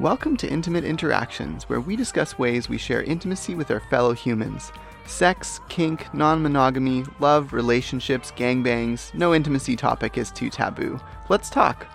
Welcome to Intimate Interactions, where we discuss ways we share intimacy with our fellow humans. Sex, kink, non monogamy, love, relationships, gangbangs, no intimacy topic is too taboo. Let's talk.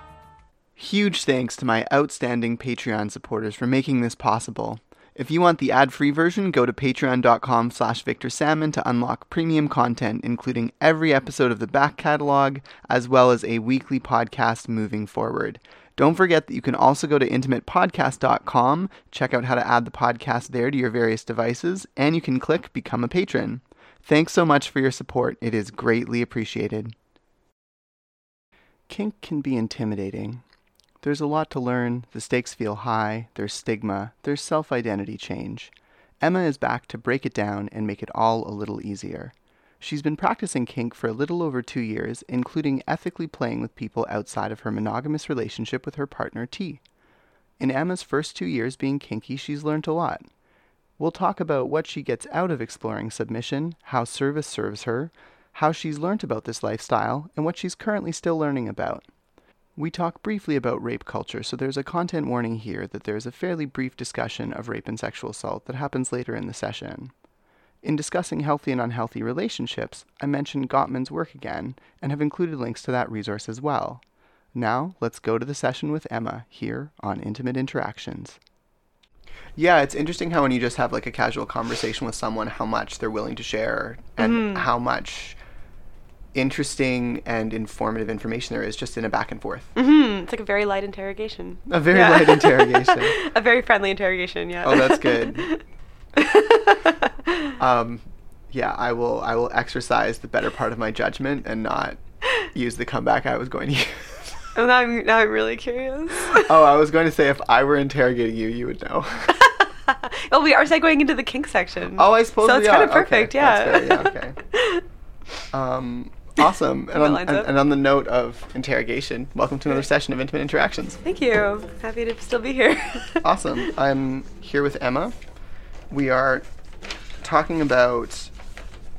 Huge thanks to my outstanding Patreon supporters for making this possible. If you want the ad-free version, go to patreon.com slash victorsalmon to unlock premium content, including every episode of the back catalog, as well as a weekly podcast moving forward. Don't forget that you can also go to intimatepodcast.com, check out how to add the podcast there to your various devices, and you can click Become a Patron. Thanks so much for your support. It is greatly appreciated. Kink can be intimidating. There's a lot to learn, the stakes feel high, there's stigma, there's self identity change. Emma is back to break it down and make it all a little easier. She's been practicing kink for a little over two years, including ethically playing with people outside of her monogamous relationship with her partner T. In Emma's first two years being kinky, she's learned a lot. We'll talk about what she gets out of exploring submission, how service serves her, how she's learnt about this lifestyle, and what she's currently still learning about. We talk briefly about rape culture, so there's a content warning here that there's a fairly brief discussion of rape and sexual assault that happens later in the session. In discussing healthy and unhealthy relationships, I mentioned Gottman's work again and have included links to that resource as well. Now, let's go to the session with Emma here on Intimate Interactions. Yeah, it's interesting how when you just have like a casual conversation with someone, how much they're willing to share and Mm-hmm. how much interesting and informative information there is just in a back and forth. hmm It's like a very light interrogation. A very Yeah. light interrogation. a very friendly interrogation. Yeah. Oh, that's good. um, yeah, I will. I will exercise the better part of my judgment and not use the comeback I was going to use. Oh, now I'm now I'm really curious. oh, I was going to say if I were interrogating you, you would know. well, we are segueing into the kink section. oh, I suppose so it's kind of perfect. Okay, yeah. fair, yeah. Okay. Um, awesome. And on, and, and on the note of interrogation, welcome to another session of Intimate Interactions. Thank you. Happy to still be here. Awesome. I'm here with Emma. We are talking about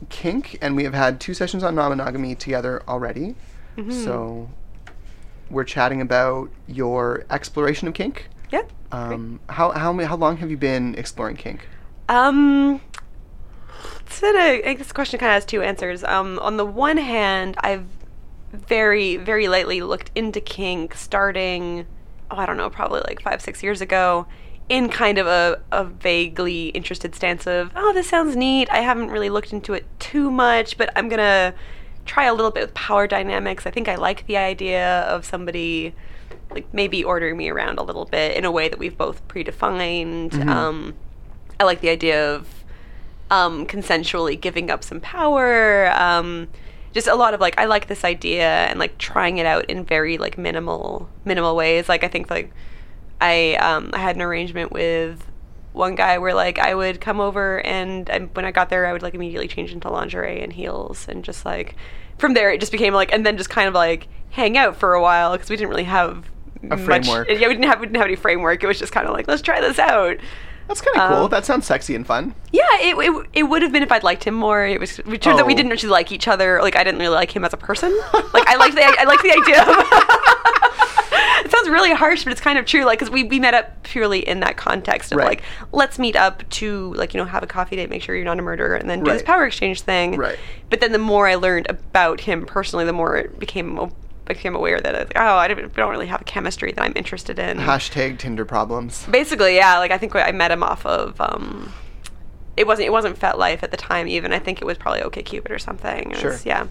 kink, and we have had two sessions on non monogamy together already. So we're chatting about your exploration of kink. yeah. Um, how how how long have you been exploring kink? Um, it's been a, I think this question kind of has two answers. Um, on the one hand, I've very, very lately looked into kink starting, oh, I don't know, probably like five, six years ago, in kind of a, a vaguely interested stance of, oh, this sounds neat. I haven't really looked into it too much, but I'm going to try a little bit with power dynamics. I think I like the idea of somebody like maybe ordering me around a little bit in a way that we've both predefined. Um, I like the idea of um, consensually giving up some power. Um, just a lot of like I like this idea and like trying it out in very like minimal minimal ways. Like I think like I um, I had an arrangement with one guy where like I would come over and, and when I got there I would like immediately change into lingerie and heels and just like from there it just became like and then just kind of like hang out for a while because we didn't really have A much- framework. yeah, we didn't have we didn't have any framework. It was just kind of like let's try this out. That's kind of cool. Um, That sounds sexy and fun. Yeah, it, it, it would have been if I'd liked him more. It was it turned out we Oh. didn't actually like each other. Like I didn't really like him as a person. like I liked the I liked the idea. Of it sounds really harsh, but it's kind of true. Like because we we met up purely in that context of Right. like let's meet up to like you know have a coffee date, make sure you're not a murderer, and then do this power exchange thing. Right. But then the more I learned about him personally, the more it became became aware that like, oh I don't, don't really have a chemistry that I'm interested in. Hashtag Tinder problems. Basically, yeah. Like I think I met him off of. Um, it wasn't. It wasn't FetLife at the time. Even I think it was probably OkCupid or something. It Sure. was- yeah.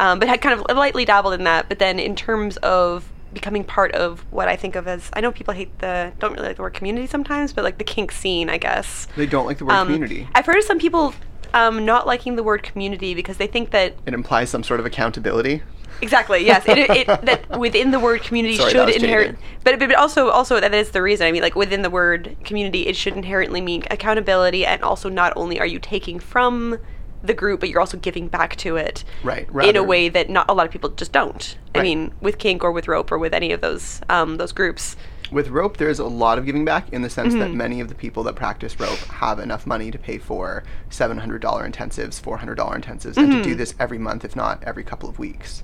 Um, but had kind of lightly dabbled in that. But then in terms of becoming part of what I think of as I know people hate the don't really like the word community sometimes, but like the kink scene, I guess. They don't like the word Um, community. I've heard of some people um, not liking the word community because they think that It implies some sort of accountability. Exactly. Yes. It, it, that within the word community Sorry, should inherit, but, but also also that is the reason. I mean, like within the word community, it should inherently mean accountability, and also not only are you taking from the group, but you're also giving back to it, Right, in a way that not a lot of people just don't. I mean, with kink or with rope or with any of those um, those groups. With rope, there's a lot of giving back in the sense that Mm-hmm. many of the people that practice rope have enough money to pay for $700 intensives, $400 intensives, and to Mm-hmm. do this every month, if not every couple of weeks.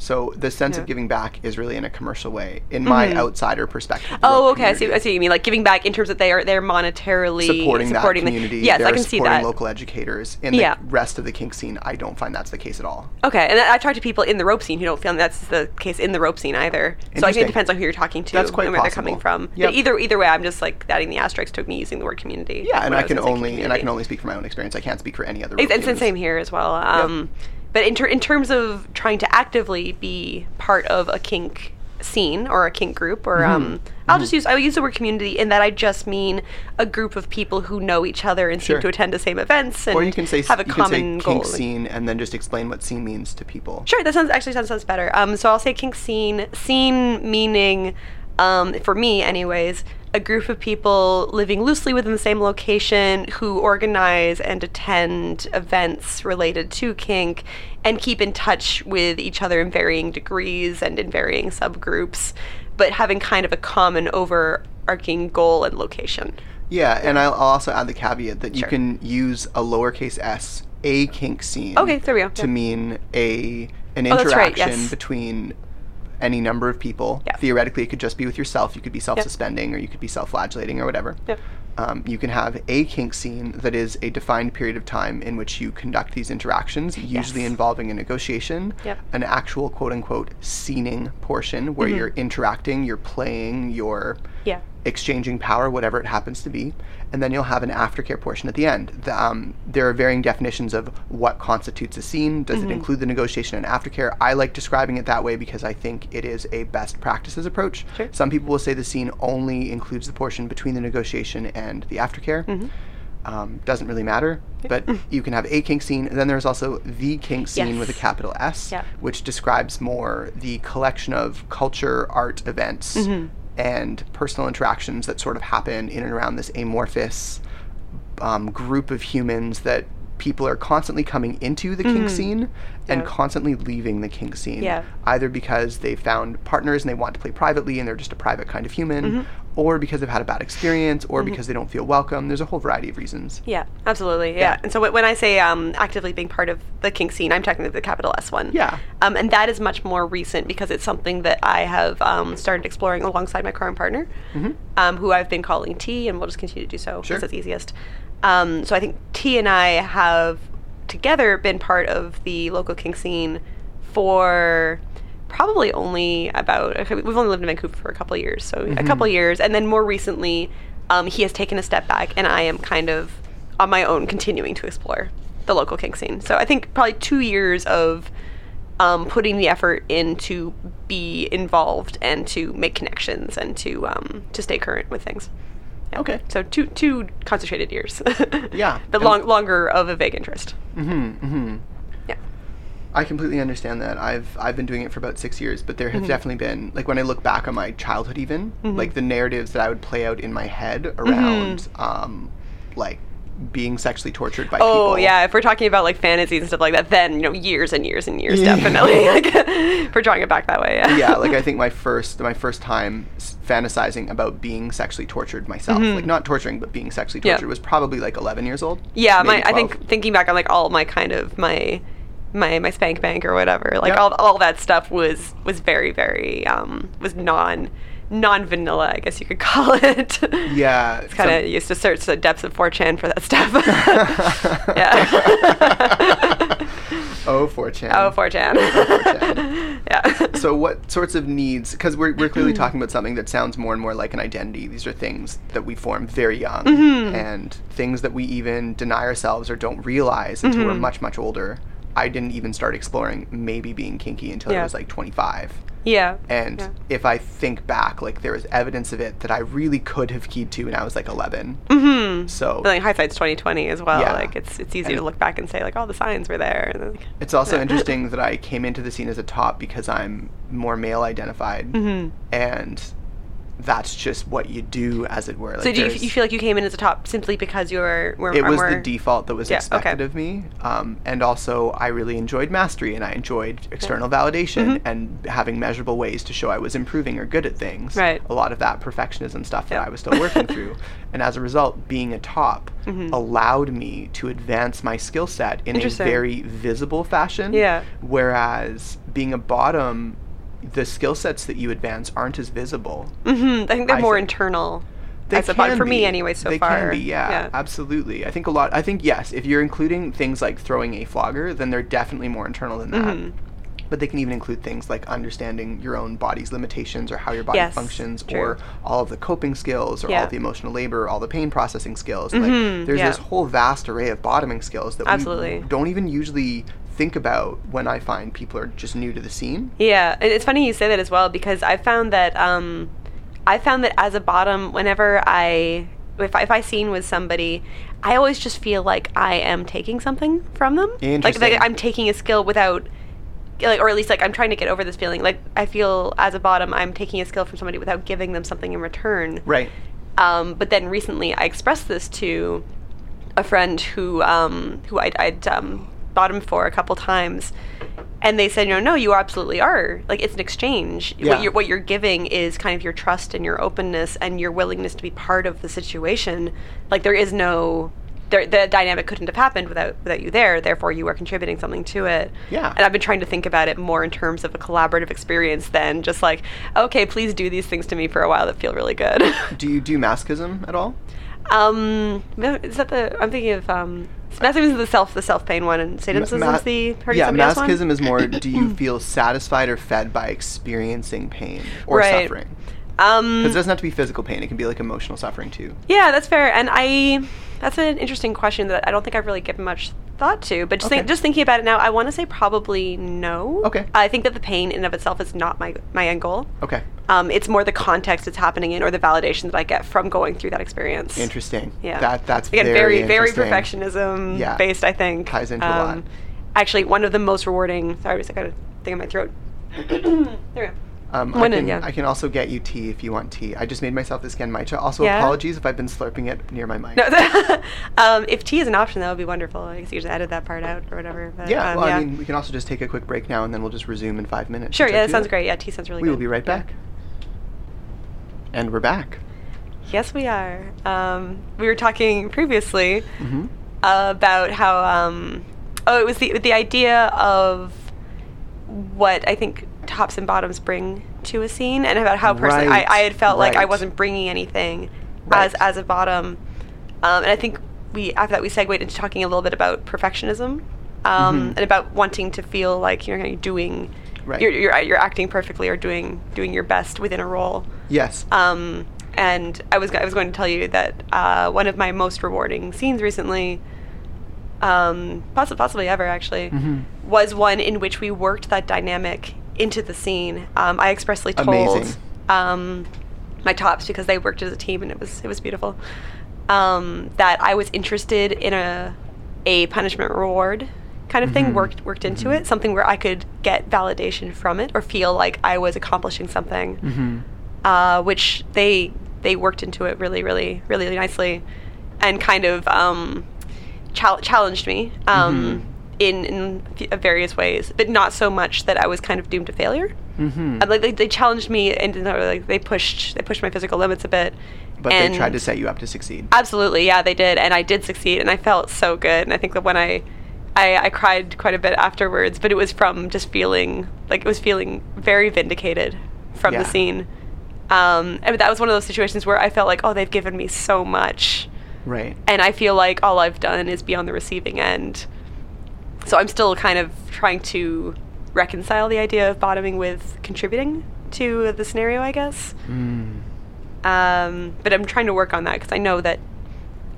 So the sense Yeah. of giving back is really in a commercial way, in my Mhm. outsider perspective. Oh, okay. I see. I see. What you mean like giving back in terms that they are they're monetarily supporting, supporting that the- community. yes, they're I can see supporting that. local educators. In Yeah. the rest of the kink scene, I don't find that's the case at all. Okay, and I talked to people in the rope scene who don't feel that's the case in the rope scene either. So I think it depends on who you're talking to That's quite and where they're coming from. Yep. But either either way, I'm just like adding the asterisk to me using the word community. Yeah, and when I can only and I can only speak from my own experience. I can't speak for any other. It's, it's the same here as well. Um, But in, ter- in terms of trying to actively be part of a kink scene or a kink group, or Mm-hmm. um, I'll just use I'll use the word community in that I just mean a group of people who know each other and Sure. seem to attend the same events and Or you can say have a you can say common kink scene and then just explain what scene means to people. Sure, that sounds actually sounds, sounds better. Um, so I'll say kink scene. Scene meaning, um, for me, anyways, a group of people living loosely within the same location who organize and attend events related to kink and keep in touch with each other in varying degrees and in varying subgroups, but having kind of a common overarching goal and location. Yeah, and I'll also add the caveat that you can use a lowercase s, a kink scene. Okay, there we go. To Yeah. mean a an Oh, right, interaction yes. between any number of people. Theoretically, it could just be with yourself. You could be self-suspending, or you could be self-flagellating, or whatever. Yep. Um, you can have a kink scene that is a defined period of time in which you conduct these interactions, usually Yes. involving a negotiation, Yep. an actual quote unquote scening portion where Mm-hmm. you're interacting, you're playing, you're Yeah. exchanging power, whatever it happens to be, and then you'll have an aftercare portion at the end. The, um, there are varying definitions of what constitutes a scene. Does Mm-hmm. it include the negotiation and aftercare? I like describing it that way because I think it is a best practices approach. Sure. Some people will say the scene only includes the portion between the negotiation and the aftercare. Mm-hmm. Um, doesn't really matter, but you can have a kink scene, and then there's also the kink scene with a capital S, Yeah. which describes more the collection of culture, art events, Mm-hmm. And personal interactions that sort of happen in and around this amorphous um, group of humans that people are constantly coming into the kink scene and Mm-hmm. Yeah. constantly leaving the kink scene. Yeah. Either because they found partners and they want to play privately and they're just a private kind of human, Mm-hmm. or because they've had a bad experience, or because they don't feel welcome. There's a whole variety of reasons. Yeah, absolutely. Yeah. Yeah. And so wh- when I say um, actively being part of the kink scene, I'm technically the capital S one. Yeah. Um, and that is much more recent because it's something that I have um, started exploring alongside my current partner, um, who I've been calling T, and we'll just continue to do so Mm-hmm. Sure. because it's easiest. Um, so I think T and I have together been part of the local kink scene for probably only about we've only lived in Vancouver for a couple of years, so a couple of years, and then more recently, um, he has taken a step back, and I am kind of on my own continuing to explore the local kink scene. So I think probably two years of um, putting the effort in to be involved and to make connections and to um, to stay current with things. Okay. So two two concentrated years. Yeah. But long longer of a vague interest. Mm-hmm, mm-hmm. Yeah. I completely understand that. I've I've been doing it for about six years, but Mm-hmm. there have definitely been like when I look back on my childhood, even like the narratives that I would play out in my head around um, like being sexually tortured by Mm-hmm. Oh people. yeah, if we're talking about like fantasies and stuff like that, then you know years and years and years Yeah. definitely. like for drawing it back that way. Yeah. yeah, like I think my first my first time fantasizing about being sexually tortured myself, like not torturing but being sexually Mm-hmm. Yeah. tortured, was probably like 11 years old. Yeah, my maybe I think thinking back on like all my kind of my my my spank bank or whatever, like Yeah. all all that stuff was was very very um was non non vanilla, I guess you could call it. Yeah, It's kind of used to search the depths of 4chan for that stuff. yeah. oh 4chan. oh, 4chan. 4chan. yeah. so what sorts of needs because we're, we're clearly talking about something that sounds more and more like an identity these are things that we form very young Mm-hmm. and things that we even deny ourselves or don't realize until Mm-hmm. we're much much older i didn't even start exploring maybe being kinky until i was like 25 Yeah. and Yeah. if i think back like there was evidence of it that i really could have keyed to when i was like 11 Mm-hmm. so But like hindsight's 2020 as well. Yeah. Like it's it's easy And- to look back and say like, oh, the signs were there. And then, like, It's also Yeah. interesting that I came into the scene as a top because I'm more male identified, Mhm. and that's just what you do, as it were. Like so do you, there's- you feel like you came in as a top simply because you were, were it was more, the default that was Yeah, expected okay. of me um, and also i really enjoyed mastery and i enjoyed external validation Mm-hmm. and having measurable ways to show i was improving or good at things Right. a lot of that perfectionism stuff Yeah. that i was still working through and as a result being a top Mm-hmm. allowed me to advance my skill set in a very visible fashion Yeah. whereas being a bottom the skill sets that you advance aren't as visible Mhm, I think they're I more think- internal. they as bot- can for me anyway so they far. can be, yeah, absolutely. I think a lot. I think yes, if you're including things like throwing a flogger, then they're definitely more internal than that. Mhm. But they can even include things like understanding your own body's limitations or how your body Yes, functions, true. or all of the coping skills, or all the emotional labor, all the pain processing skills. Mhm, Like, there's yeah. this whole vast array of bottoming skills that Absolutely. we don't even usually think about when I find people are just new to the scene. Yeah, and it's funny you say that as well because I found that um, I found that as a bottom, whenever I if I, if I scene with somebody, I always just feel like I am taking something from them. Like, Interesting. like I'm taking a skill without. Like, or at least like I'm trying to get over this feeling. Like I feel as a bottom, I'm taking a skill from somebody without giving them something in return. Right. Um, but then recently, I expressed this to a friend who um, who I'd, I'd um, bottomed for a couple times, and they said, "No, no, you absolutely are. Like it's an exchange. Yeah. What you're what you're giving is kind of your trust and your openness and your willingness to be part of the situation. Like there is no." There, the dynamic couldn't have happened without without you there. Therefore, you are contributing something to it. Yeah. And I've been trying to think about it more in terms of a collaborative experience than just like, okay, please do these things to me for a while that feel really good. Do you do masochism at all? Um, is that the? I'm thinking of um, masochism is the self, the self pain one, and sadism Ma- is the hurting yeah, somebody else one? masochism is more. Do you feel satisfied or fed by experiencing pain or Right. suffering? Um, Because it doesn't have to be physical pain; it can be like emotional suffering too. yeah, that's fair, and I. That's an interesting question that I don't think I've really given much thought to. But just think, just thinking about it now, I want to say probably no. Okay. I think that the pain in and of itself is not my my end goal. Okay, Um, it's more the context it's happening in, or the validation that I get from going through that experience. interesting. Yeah. that that's Again, very very, very perfectionism Yeah. based, I think. Um, Ties into a lot. Actually, one of the most rewarding. Sorry, I got a thing in my throat. there we go. Um, I can yeah. I can also get you tea if you want tea. I just made myself this genmaicha. Also, Yeah? apologies if I've been slurping it near my mic. No, um, if tea is an option, that would be wonderful. I guess you just edit that part out or whatever. But, yeah, um, well, yeah. I mean, we can also just take a quick break now, and then we'll just resume in five minutes. sure, yeah, that sounds do great. Yeah, tea sounds really We good. We will be right back. And we're back. Yes, we are. Um, we were talking previously hmm about how um, oh it was the the idea of what I think tops and bottoms bring to a scene and about how personally Right, I, I had felt like I wasn't bringing anything Right. as as a bottom um, and I think we after that we segued into talking a little bit about perfectionism um, Mhm. and about wanting to feel like you're doing Right. you're, you're you're acting perfectly or doing doing your best within a role Yes. um, and I was I was going to tell you that uh, one of my most rewarding scenes recently, um, possibly possibly ever actually, Mhm. was one in which we worked that dynamic into the scene. Um, I expressly told um, my tops because they worked as a team and it was it was beautiful. Um, that I was interested in a a punishment reward kind of thing Mhm. worked worked into Mhm. it, something where I could get validation from it or feel like I was accomplishing something hmm uh, which they they worked into it really, really, really, nicely, and kind of um, chal- challenged me um, Mhm. In in various ways, but not so much that I was kind of doomed to failure. hmm And, like they, they challenged me and like they pushed they pushed my physical limits a bit. But they tried to set you up to succeed. Absolutely, yeah, they did, and I did succeed, and I felt so good. And I think that when I, I, I cried quite a bit afterwards, but it was from just feeling like it was feeling very vindicated from Yeah. the scene. Um, and that was one of those situations where I felt like, oh, they've given me so much, Right. and I feel like all I've done is be on the receiving end. So I'm still kind of trying to reconcile the idea of bottoming with contributing to the scenario, I guess. Mm. Um, but I'm trying to work on that because I know that,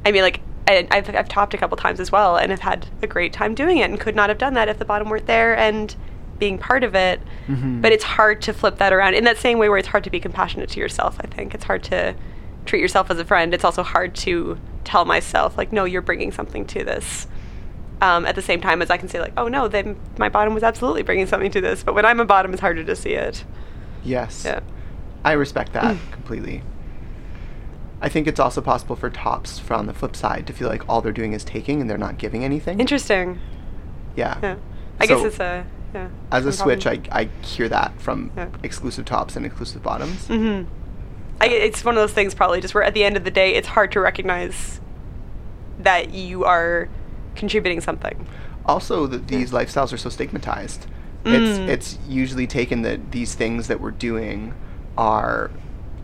I mean, like, I, I've, I've topped a couple times as well and have had a great time doing it and could not have done that if the bottom weren't there and being part of it. Mhm. But it's hard to flip that around in that same way where it's hard to be compassionate to yourself, I think. It's hard to treat yourself as a friend. It's also hard to tell myself, like, no, you're bringing something to this. Um, at the same time as I can say, like, oh no, then my bottom was absolutely bringing something to this. But when I'm a bottom, it's harder to see it. Yes. Yeah. I respect that completely. I think it's also possible for tops from the flip side to feel like all they're doing is taking and they're not giving anything. Interesting. Yeah. Yeah. I guess it's a yeah. As a switch, I, I hear that from Yeah. exclusive tops and exclusive bottoms. Mm-hmm. I, it's one of those things probably just where at the end of the day it's hard to recognize that you are contributing something. Also, that these lifestyles are so stigmatized. Mm. It's it's usually taken that these things that we're doing are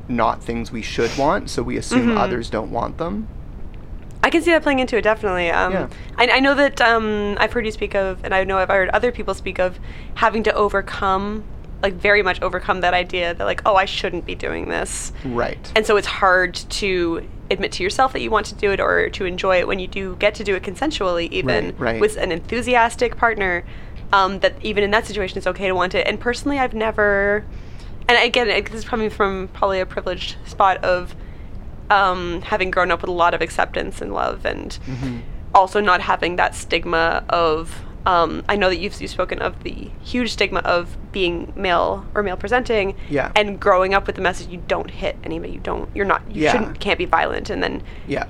not things we should want, so we assume Mhm. others don't want them. I can see that playing into it definitely. Um, Yeah. I, I know that um, I've heard you speak of, and I know I've heard other people speak of having to overcome, like very much overcome that idea that like, oh, I shouldn't be doing this, Right. and so it's hard to admit to yourself that you want to do it or to enjoy it when you do get to do it consensually, even Right, right. with an enthusiastic partner. Um, that even in that situation, it's okay to want it. And personally, I've never, and again, it- this is coming from probably a privileged spot of um, having grown up with a lot of acceptance and love, and Mhm. also not having that stigma of. Um, I know that you've, you've spoken of the huge stigma of being male or male presenting, Yeah. and growing up with the message you don't hit anybody, you don't, you're not, you Yeah. shouldn't, can't be violent, and then Yeah.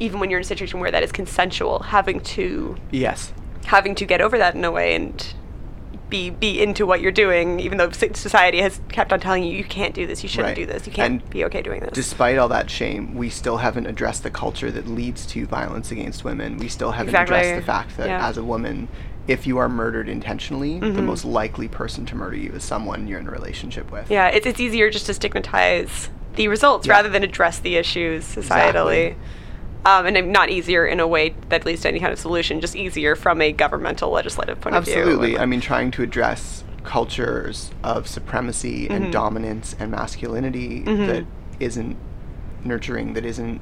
even when you're in a situation where that is consensual, having to Yes. having to get over that in a way and be be into what you're doing, even though society has kept on telling you you can't do this, you shouldn't Right. do this, you can't And be okay doing this. Despite all that shame, we still haven't addressed the culture that leads to violence against women. We still haven't addressed the fact that Yeah. as a woman, if you are murdered intentionally, the Mhm. most likely person to murder you is someone you're in a relationship with. yeah, it's it's easier just to stigmatize the results Yeah. rather than address the issues societally. Exactly. Um, and not easier in a way that leads to any kind of solution, just easier from a governmental legislative point of view. Absolutely. I mean, trying to address cultures of supremacy Mhm. and dominance and masculinity Mhm. that isn't nurturing, that isn't.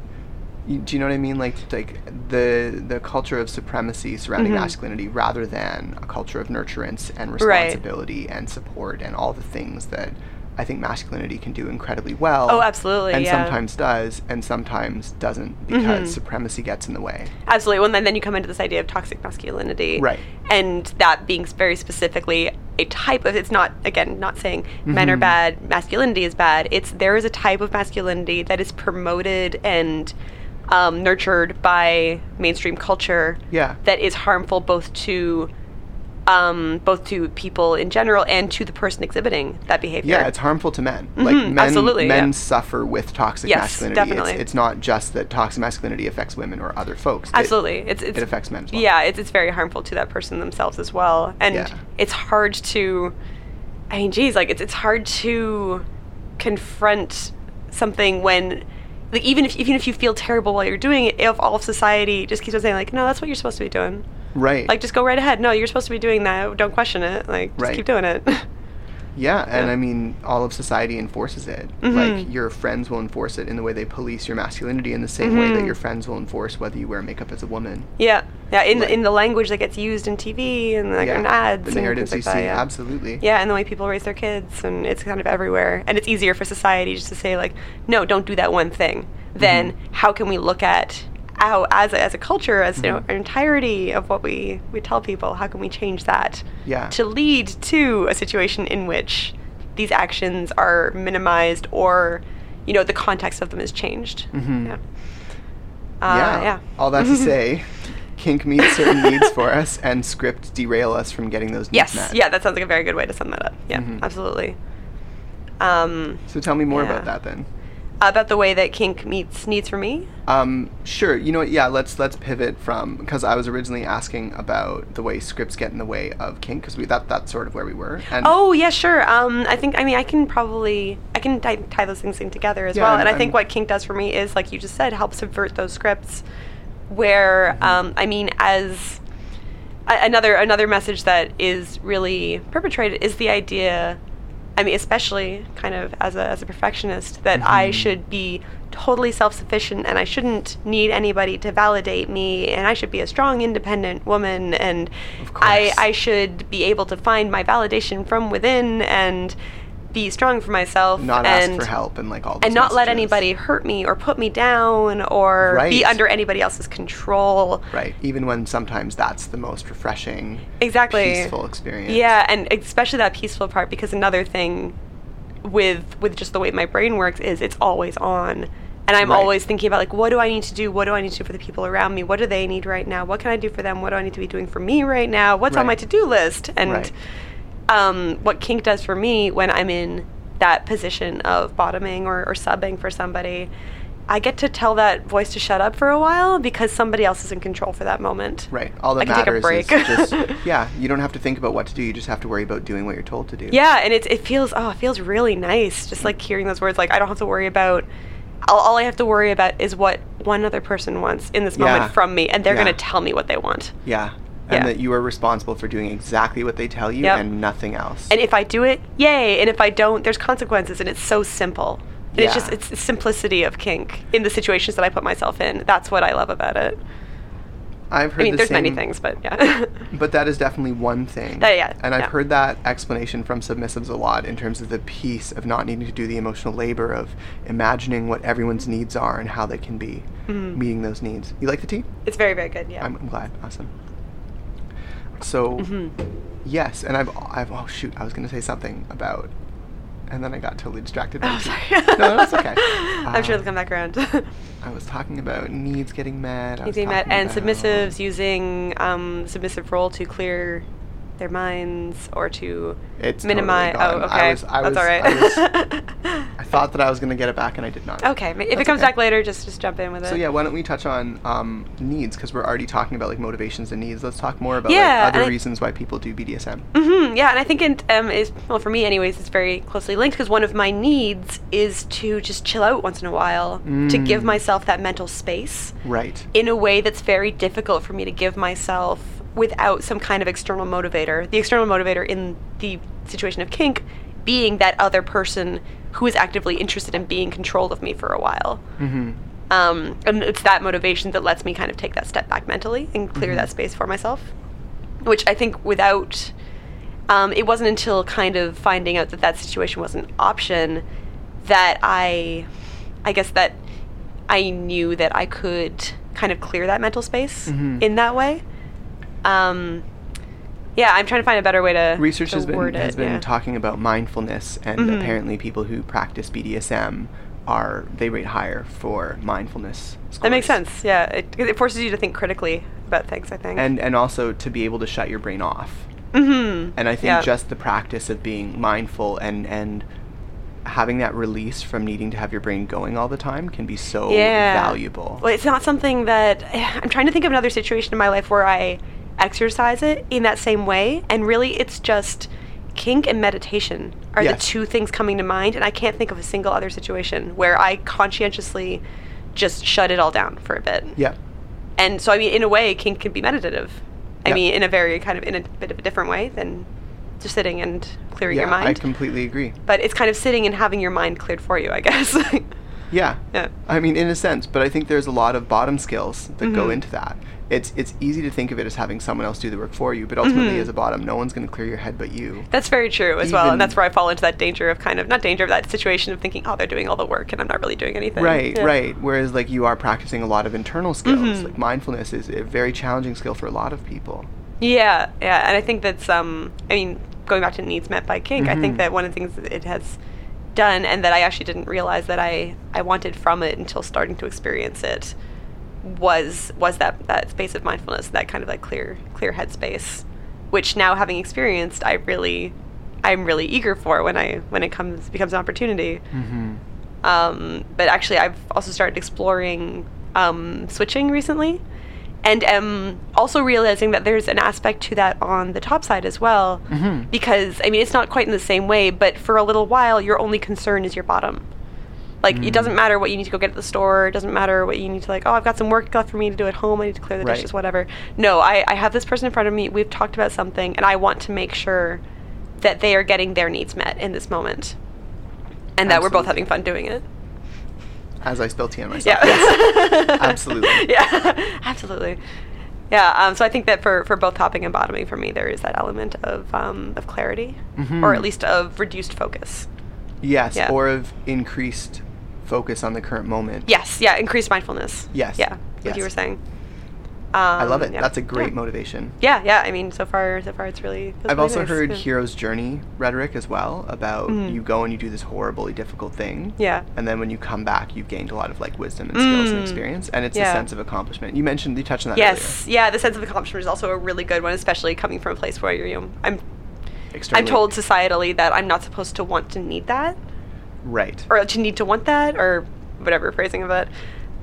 You- Do you know what I mean? Like, like the the culture of supremacy surrounding Mhm. masculinity, rather than a culture of nurturance and Right. responsibility and support and all the things that I think masculinity can do incredibly well. Oh, absolutely, And yeah. sometimes does, and sometimes doesn't, because Mhm. supremacy gets in the way. Absolutely. Well, then, then you come into this idea of toxic masculinity. Right. And that being very specifically a type of, it's not, again, not saying men are Mhm. bad, masculinity is bad. It's there is a type of masculinity that is promoted and um, nurtured by mainstream culture Yeah. that is harmful both to. Um, both to people in general and to the person exhibiting that behavior. Yeah, it's harmful to men. Like Mhm, men, absolutely, men yeah. suffer with toxic Yes, masculinity. definitely. It's, it's not just that toxic masculinity affects women or other folks. It- Absolutely, it's, it's it affects men as well. Yeah, it's, it's very harmful to that person themselves as well, and Yeah. it's hard to. I mean, geez, like it's it's hard to confront something when, like even if even if you feel terrible while you're doing it, if all of society just keeps on saying like, no, that's what you're supposed to be doing. right. Like, just go right ahead. No, you're supposed to be doing that. Don't question it. Like, just Right. keep doing it. yeah, and Yeah. I mean, all of society enforces it. Mhm. Like your friends will enforce it in the way they police your masculinity, in the same way that Mhm. your friends will enforce whether you wear makeup as a woman. yeah, yeah. In Right. the in the language that gets used in TV and like yeah, in ads, the and narratives things you like that, see, yeah. absolutely. Yeah, and the way people raise their kids, and it's kind of everywhere. And it's easier for society just to say like, no, don't do that one thing. Then Mhm. how can we look at how as a, as a culture, as you know, an entirety of what we we tell people, how can we change that Yeah. to lead to a situation in which these actions are minimized or you know the context of them is changed. Mhm. Yeah. Uh, yeah. yeah. All that to say, kink meets certain needs for us, and script derail us from getting those needs Yes. met. Yeah, that sounds like a very good way to sum that up. Yeah, Mhm. absolutely. Um, So tell me more Yeah. about that then. About the way that kink meets needs for me. Um, sure. You know what? Yeah, let's let's pivot from because I was originally asking about the way scripts get in the way of kink because we that that's sort of where we were. And Oh yeah, sure. Um, I think I mean I can probably I can tie, tie those things in together as Yeah, well. and- And, I think what kink does for me is like you just said, help subvert those scripts. Where Mm-hmm. um, I mean, as a- another another message that is really perpetrated is the idea. I mean, especially kind of as a as a perfectionist, that I Mhm. should be totally self sufficient and I shouldn't need anybody to validate me, and I should be a strong, independent woman, and I. I should be able to find my validation from within and be strong for myself not and ask for help and like all. And not let anybody hurt me or put me down or be under anybody else's control. Right. Even when sometimes that's the most refreshing, Exactly. peaceful experience. Yeah, and especially that peaceful part because another thing with with just the way my brain works is it's always on. And I'm Right. always thinking about like what do I need to do? What do I need to do for the people around me? What do they need right now? What can I do for them? What do I need to be doing for me right now? What's on my to-do list? And Right. Um, what kink does for me when I'm in that position of bottoming or, or subbing for somebody, I get to tell that voice to shut up for a while because somebody else is in control for that moment. Right. All that I can take a matters break. is just yeah. You don't have to think about what to do. You just have to worry about doing what you're told to do. Yeah, and it it feels oh, it feels really nice just like hearing those words. Like I don't have to worry about. All, all I have to worry about is what one other person wants in this moment Yeah. from me, and they're Yeah. gonna tell me what they want. Yeah. And Yeah. that you are responsible for doing exactly what they tell you Yep. and nothing else. And if I do it, yay! And if I don't, there's consequences, and it's so simple. And it's just it's the simplicity of kink in the situations that I put myself in. That's what I love about it. I've heard I mean, the there's many things, but yeah. But that is definitely one thing. That- yeah, And I've yeah. heard that explanation from submissives a lot in terms of the piece of not needing to do the emotional labor of imagining what everyone's needs are and how they can be Mhm. meeting those needs. You like the tea? it's very very good. Yeah. I'm, I'm glad. Awesome. So, Mhm. yes, and I've, I've, oh shoot, I was going to say something about, and then I got totally distracted. by Oh, sorry. no, that's okay. I'm sure it'll come back around. I was talking about needs getting met. Using that talking and submissives using um, submissive role to clear their minds or to It's totally minimize. oh, okay, I was, I was, that's all right. I, was- I thought that I was going to get it back, and I did not. okay, if it comes okay. back later, just just jump in with it. So yeah, why don't we touch on um, needs because we're already talking about like motivations and needs. Let's talk more about Yeah, like, other reasons why people do BDSM. hmm yeah, and I think it um, is well for me, anyways. It's very closely linked because one of my needs is to just chill out once in a while, to give Mm. myself that mental space Right. in a way that's very difficult for me to give myself without some kind of external motivator. The external motivator in the situation of kink being that other person who is actively interested in being controlled of me for a while. Mm-hmm. Um, and it's that motivation that lets me kind of take that step back mentally and clear Mhm. that space for myself. Which I think without, um, it wasn't until kind of finding out that that situation was an option that I, I guess that I knew that I could kind of clear that mental space Mhm. in that way. Um, yeah, I'm trying to find a better way to Research to has been has it, been yeah. talking about mindfulness, and Mhm. apparently people who practice BDSM are they rate higher for mindfulness. That makes sense. Yeah, it, it forces you to think critically about things. I think. And and also to be able to shut your brain off. hmm And I think yeah. just the practice of being mindful and and having that release from needing to have your brain going all the time can be so valuable. Well, it's not something that I'm trying to think of another situation in my life where I exercise it in that same way, and really, it's just kink and meditation are the two things coming to mind, and I can't think of a single other situation where I conscientiously just shut it all down for a bit. Yeah. And so, I mean, in a way, kink can be meditative. I Yeah. mean, in a very kind of in a bit of a different way than just sitting and clearing yeah, your mind. I completely agree. but it's kind of sitting and having your mind cleared for you, I guess. Yeah. yeah. I mean, in a sense, but I think there's a lot of bottom skills that go Mhm. into that. It's it's easy to think of it as having someone else do the work for you, but ultimately, Mhm. as a bottom, no one's going to clear your head but you. That's very true as well, and that's where I fall into that danger of kind of not danger of that situation of thinking, oh, they're doing all the work and I'm not really doing anything. Right, Yeah. right. Whereas, like, you are practicing a lot of internal skills. Mhm. Like, mindfulness is a very challenging skill for a lot of people. Yeah, yeah, and I think that's um, I mean, going back to needs met by kink, I think Mhm. that one of the things that it has done, and that I actually didn't realize that I I wanted from it until starting to experience it, was was that that space of mindfulness, that kind of like clear clear headspace, which now having experienced, I really I'm really eager for when I when it comes becomes an opportunity. Mm-hmm. Um, but actually, I've also started exploring um, switching recently, and am also realizing that there's an aspect to that on the top side as well. Mhm. Because I mean, it's not quite in the same way, but for a little while, your only concern is your bottom. Like Mm. it doesn't matter what you need to go get at the store. It doesn't matter what you need to like. Oh, I've got some work left for me to do at home. I need to clear the Right. dishes, whatever. No, I, I have this person in front of me. We've talked about something, and I want to make sure that they are getting their needs met in this moment, and that we're both having fun doing it. As I spill tea on myself. Yeah. Yes. Absolutely. Yeah. Absolutely. Yeah. Um, so I think that for, for both topping and bottoming, for me, there is that element of um, of clarity, Mhm. or at least of reduced focus. Yes, Yeah. or of increased focus on the current moment. Yes. Yeah. Increased mindfulness. Yes, Yeah. What yes. you were saying. I love Um, it. yeah. That's a great yeah. motivation. Yeah, yeah. I mean, so far, so far, it's really. I've really also nice, heard yeah. hero's journey rhetoric as well about Mhm. you go and you do this horribly difficult thing. Yeah. And then when you come back, you've gained a lot of like wisdom and skills and Mm. experience, and it's a sense of accomplishment. You mentioned you touched on that Yes, yeah. The sense of accomplishment is also a really good one, especially coming from a place where you're. You know, I'm. earlier. Externally. I'm told societally that I'm not supposed to want to need that, Right. or to need to want that, or whatever phrasing of it.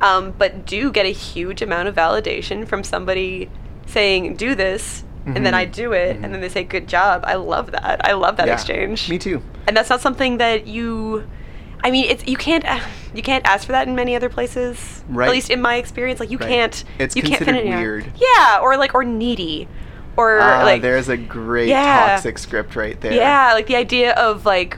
Um, but do get a huge amount of validation from somebody saying, "Do this," and then. I do it, Mhm. and then they say, "Good job." I love that. I love that Yeah. exchange. Me too. and that's not something that you i mean it's you can't uh, you can't ask for that in many other places Right. at least in my experience like you Right. can't It's you can't fit considered it weird. yeah or like or needy or Ah, like there's a great Yeah. toxic script right there. yeah like the idea of like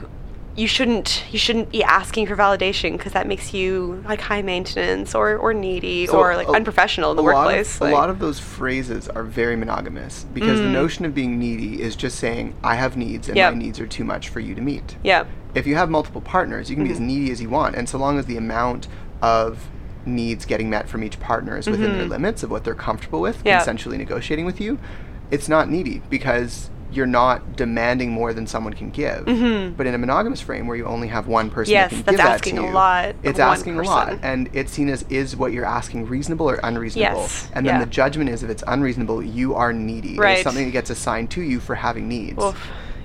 you shouldn't you shouldn't be asking for validation because that makes you like high maintenance or or needy So or like a- unprofessional in the lot of- workplace a lot of those phrases are very monogamous because the Mm. notion of being needy is just saying I have needs and Yep. my needs are too much for you to meet. yeah If you have multiple partners, you can be as Mhm. needy as you want, and so long as the amount of needs getting met from each partner is within their Mhm. limits of what they're comfortable with, Yeah. consensually negotiating with you, it's not needy because you're not demanding more than someone can give. Mhm. But in a monogamous frame where you only have one person Yes, that can that's give that asking to a lot it's asking a lot, and it's seen as is what you're asking reasonable or unreasonable. Yes, And then yeah. the judgment is if it's unreasonable, you are needy. Right. something that gets assigned to you for having needs. Oof.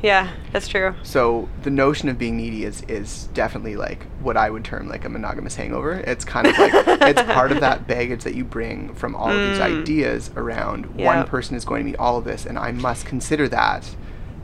Yeah that's true So the notion of being needy is is definitely like what I would term like a monogamous hangover. It's kind of like it's part of that baggage that you bring from all of these Mm. ideas around Yeah. one person is going to meet all of this and I must consider that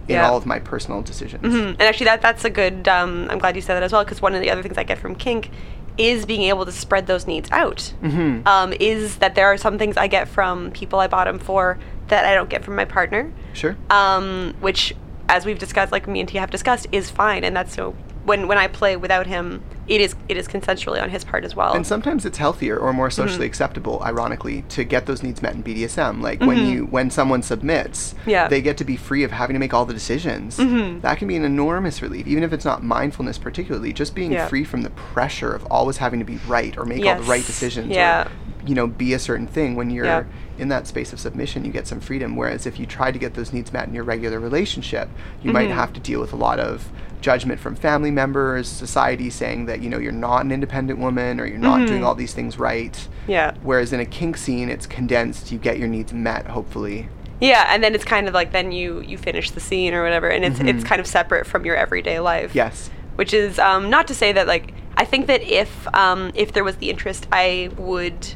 in Yeah. all of my personal decisions. Mhm. And actually, that that's a good. Um, I'm glad you said that as well, because one of the other things I get from kink is being able to spread those needs out. Mhm. Um, is that there are some things I get from people I bought them for that I don't get from my partner, Sure. um, which, as we've discussed, like me and T have discussed, is fine, and that's so. When when I play without him, it is it is consensually on his part as well. And sometimes it's healthier or more socially Mhm. acceptable, ironically, to get those needs met in BDSM. Like when Mhm. you when someone submits, Yeah. they get to be free of having to make all the decisions. Mhm. That can be an enormous relief, even if it's not mindfulness particularly. Just being Yeah. free from the pressure of always having to be right or make all the right decisions Yeah. You know, be a certain thing. When you're Yeah. in that space of submission, you get some freedom. Whereas if you try to get those needs met in your regular relationship, you might Mhm. have to deal with a lot of judgment from family members, society saying that, you know, you're not an independent woman or you're not doing Mhm. all these things right. yeah. Whereas in a kink scene, it's condensed. You get your needs met, hopefully. Yeah, and then it's kind of like then you you finish the scene or whatever, and it's it's Mhm. kind of separate from your everyday life. Yes. which is um, not to say that like I think that if um, if there was the interest, I would.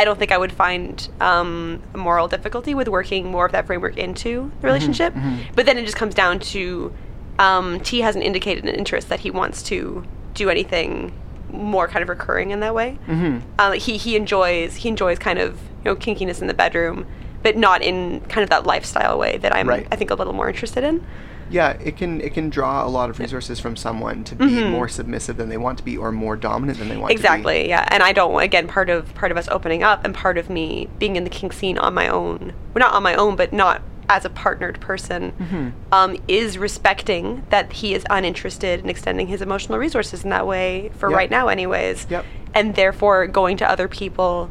I don't think I would find um, a moral difficulty with working more of that framework into the relationship. mhm. But then it just comes down to um, T hasn't indicated an interest that he wants to do anything more kind of recurring in that way. Mm-hmm. Uh, he he enjoys he enjoys kind of you know kinkiness in the bedroom, but not in kind of that lifestyle way that I'm Right. I think a little more interested in. Yeah, it can it can draw a lot of resources from someone to be Mhm. more submissive than they want to be or more dominant than they want to be. exactly yeah and i don't again part of part of us opening up and part of me being in the kink scene on my own well not on my own but not as a partnered person Mhm. um, is respecting that he is uninterested in extending his emotional resources in that way for Yep. right now anyways Yep. and therefore going to other people